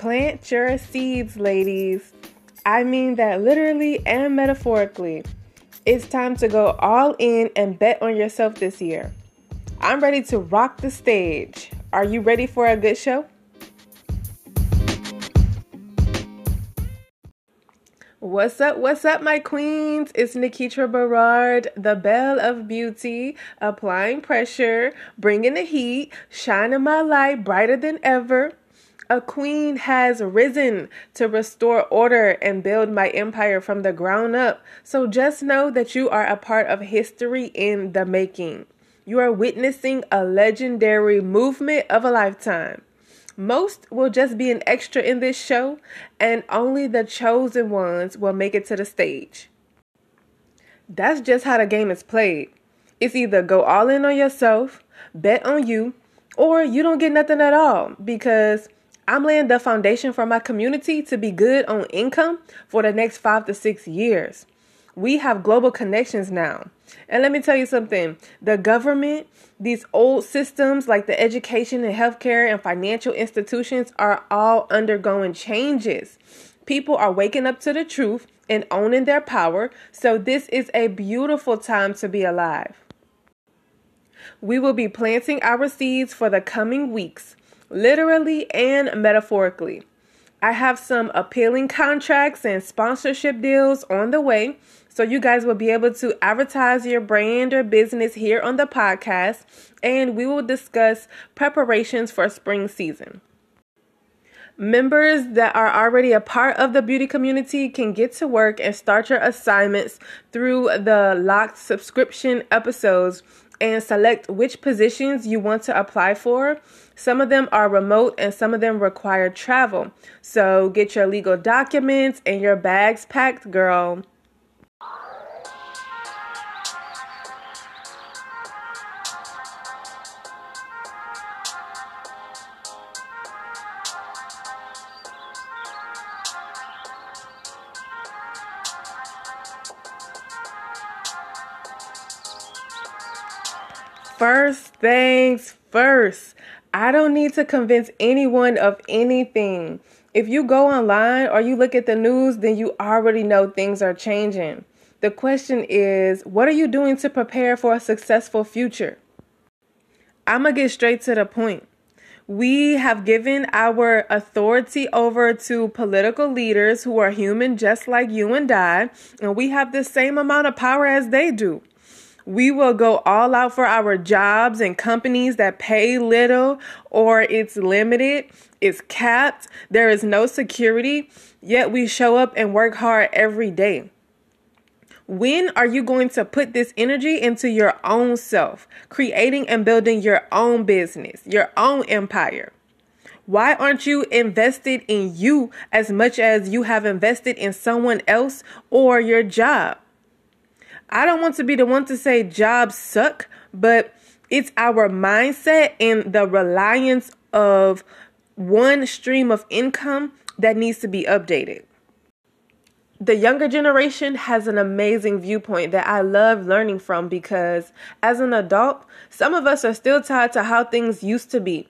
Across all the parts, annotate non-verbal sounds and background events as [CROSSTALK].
Plant your seeds, ladies. I mean that literally and metaphorically. It's time to go all in and bet on yourself this year. I'm ready to rock the stage. Are you ready for a good show? What's up? What's up, my queens? It's Nikitra Berard, the belle of beauty, applying pressure, bringing the heat, shining my light brighter than ever. A queen has risen to restore order and build my empire from the ground up. So just know that you are a part of history in the making. You are witnessing a legendary movement of a lifetime. Most will just be an extra in this show, and only the chosen ones will make it to the stage. That's just how the game is played. It's either go all in on yourself, bet on you, or you don't get nothing at all because I'm laying the foundation for my community to be good on income for the next five to six years. We have global connections now. And let me tell you something the government, these old systems like the education and healthcare and financial institutions are all undergoing changes. People are waking up to the truth and owning their power. So, this is a beautiful time to be alive. We will be planting our seeds for the coming weeks, literally and metaphorically. I have some appealing contracts and sponsorship deals on the way so you guys will be able to advertise your brand or business here on the podcast, and we will discuss preparations for spring season. Members that are already a part of the beauty community can get to work and start your assignments through the locked subscription episodes and select which positions you want to apply for. Some of them are remote and some of them require travel. So get your legal documents and your bags packed, girl. First things first, I don't need to convince anyone of anything. If you go online or you look at the news, then you already know things are changing. The question is, what are you doing to prepare for a successful future? I'm going to get straight to the point. We have given our authority over to political leaders who are human just like you and I, and we have the same amount of power as they do. We will go all out for our jobs and companies that pay little or it's limited, it's capped, there is no security, yet we show up and work hard every day. When are you going to put this energy into your own self, creating and building your own business, your own empire? Why aren't you invested in you as much as you have invested in someone else or your job? I don't want to be the one to say jobs suck, but it's our mindset and the reliance of one stream of income that needs to be updated. The younger generation has an amazing viewpoint that I love learning from because as an adult, some of us are still tied to how things used to be,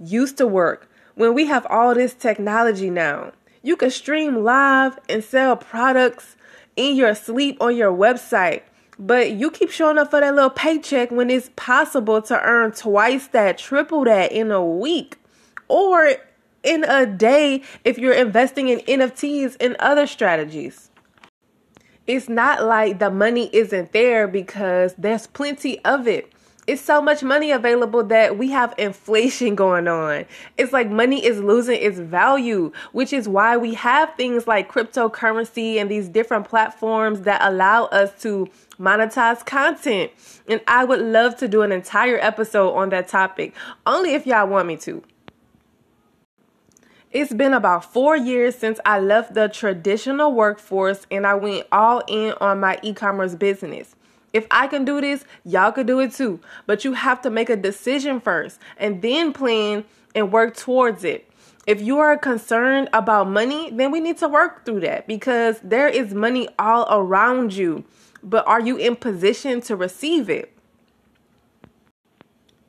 used to work. When we have all this technology now, you can stream live and sell products in your sleep on your website. But you keep showing up for that little paycheck when it's possible to earn twice that, triple that in a week or in a day if you're investing in NFTs and other strategies. It's not like the money isn't there because there's plenty of it it's so much money available that we have inflation [LAUGHS] going on. It's like money is losing its value, which is why we have things like cryptocurrency and these different platforms that allow us to monetize content. And I would love to do an entire episode on that topic, only if y'all want me to. It's been about four years since I left the traditional workforce and I went all in on my e commerce business. If I can do this, y'all can do it too. But you have to make a decision first and then plan and work towards it. If you are concerned about money, then we need to work through that because there is money all around you. But are you in position to receive it?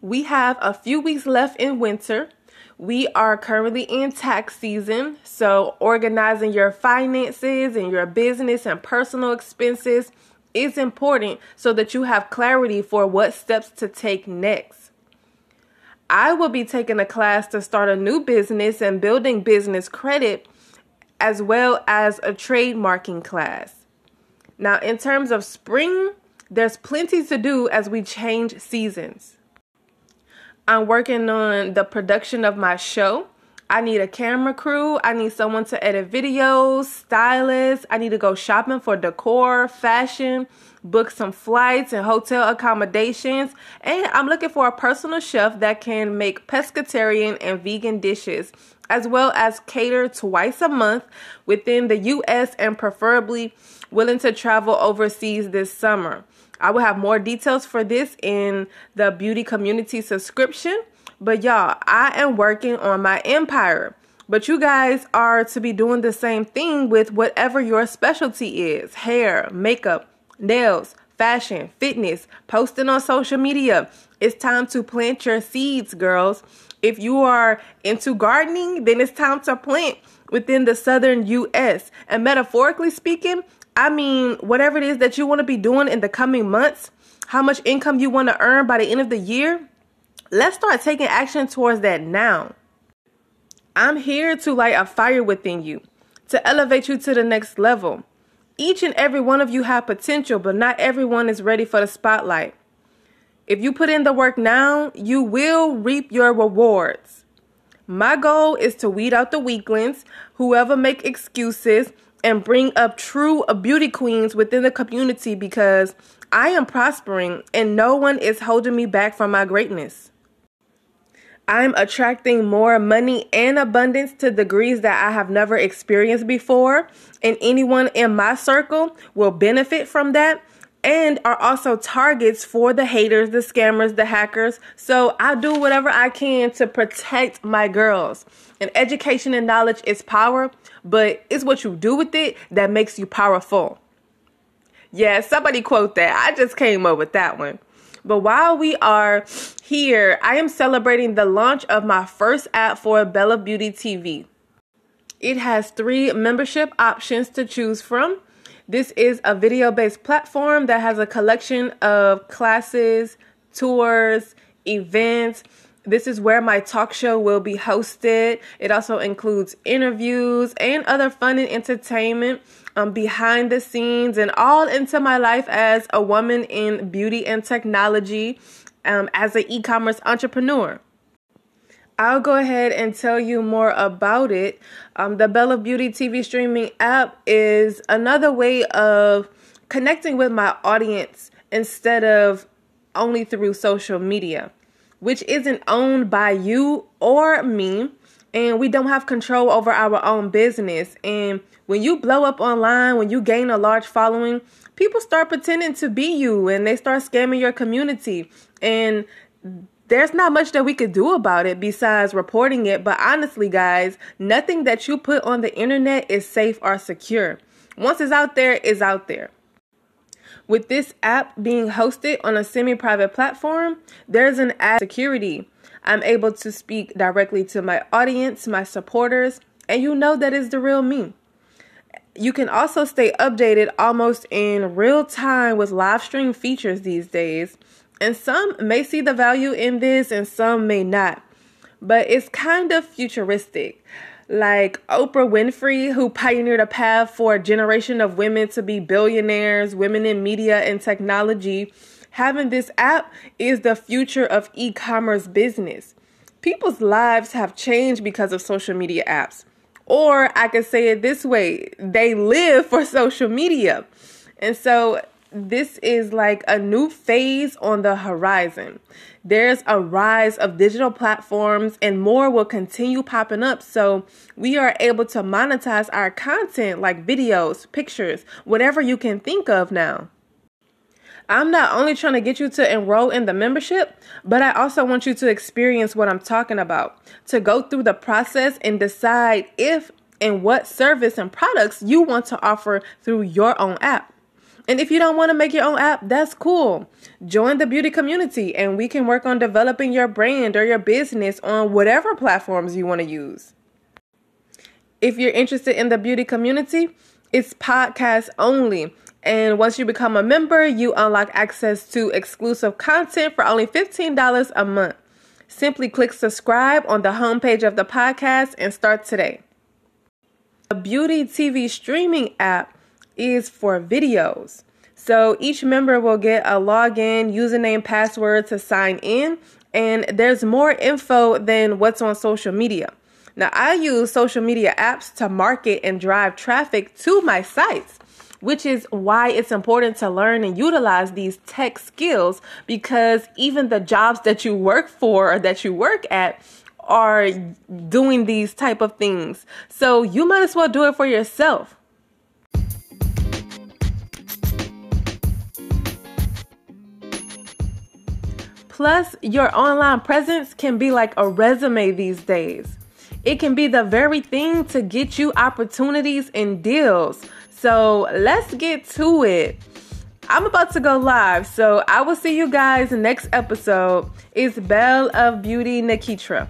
We have a few weeks left in winter. We are currently in tax season, so organizing your finances and your business and personal expenses is important so that you have clarity for what steps to take next. I will be taking a class to start a new business and building business credit, as well as a trademarking class. Now, in terms of spring, there's plenty to do as we change seasons. I'm working on the production of my show. I need a camera crew. I need someone to edit videos, stylist. I need to go shopping for decor, fashion, book some flights and hotel accommodations. And I'm looking for a personal chef that can make pescatarian and vegan dishes, as well as cater twice a month within the US and preferably willing to travel overseas this summer. I will have more details for this in the beauty community subscription. But y'all, I am working on my empire. But you guys are to be doing the same thing with whatever your specialty is hair, makeup, nails, fashion, fitness, posting on social media. It's time to plant your seeds, girls. If you are into gardening, then it's time to plant within the southern US. And metaphorically speaking, I mean, whatever it is that you want to be doing in the coming months, how much income you want to earn by the end of the year, let's start taking action towards that now. I'm here to light a fire within you, to elevate you to the next level. Each and every one of you have potential, but not everyone is ready for the spotlight. If you put in the work now, you will reap your rewards. My goal is to weed out the weaklings, whoever make excuses, and bring up true beauty queens within the community because I am prospering and no one is holding me back from my greatness. I'm attracting more money and abundance to degrees that I have never experienced before, and anyone in my circle will benefit from that and are also targets for the haters, the scammers, the hackers. So I do whatever I can to protect my girls. And education and knowledge is power, but it's what you do with it that makes you powerful. Yeah, somebody quote that. I just came up with that one. But while we are here, I am celebrating the launch of my first app for Belle of Beauty TV. It has three membership options to choose from. This is a video based platform that has a collection of classes, tours, events, this is where my talk show will be hosted. It also includes interviews and other fun and entertainment um, behind the scenes and all into my life as a woman in beauty and technology um, as an e commerce entrepreneur. I'll go ahead and tell you more about it. Um, the Belle of Beauty TV streaming app is another way of connecting with my audience instead of only through social media which isn't owned by you or me. And we don't have control over our own business. And when you blow up online, when you gain a large following, people start pretending to be you and they start scamming your community. And there's not much that we could do about it besides reporting it. But honestly, guys, nothing that you put on the internet is safe or secure. Once it's out there, it's out there. With this app being hosted on a semi private platform, there's an ad security. I'm able to speak directly to my audience, my supporters, and you know that is the real me. You can also stay updated almost in real time with live stream features these days. And some may see the value in this and some may not. But it's kind of futuristic like Oprah Winfrey, who pioneered a path for a generation of women to be billionaires, women in media and technology. Having this app is the future of e commerce business. People's lives have changed because of social media apps. Or I could say it this way they live for [LAUGHS] social media. And so this is like a new phase on the horizon. There's a rise of digital platforms and more will continue popping up. So we are able to monetize our content like videos, pictures, whatever you can think of now. I'm not only trying to get you to enroll in the membership, but I also want you to experience what I'm talking about, to go through the process and decide if and what service and products you want to offer through your own app. And if you don't want to make your own app, that's cool. Join the beauty community and we can work on developing your brand or your business on whatever platforms you want to use. If you're interested in the beauty community, it's podcast only. And once you become a member, you unlock access to exclusive content for only $15 a month. Simply click subscribe on the homepage of the podcast and start today. The Beauty TV streaming app is for videos. So each member will get a login, username, password to sign in, and there's more info than what's on social media. Now, I use social media apps to market and drive traffic to my sites, which is why it's important to learn and utilize these tech skills because even the jobs that you work for or that you work at are doing these type of things. So you might as well do it for yourself. Plus, your online presence can be like a resume these days. It can be the very thing to get you opportunities and deals. So let's get to it. I'm about to go live, so I will see you guys next episode. It's Belle of Beauty Nikitra.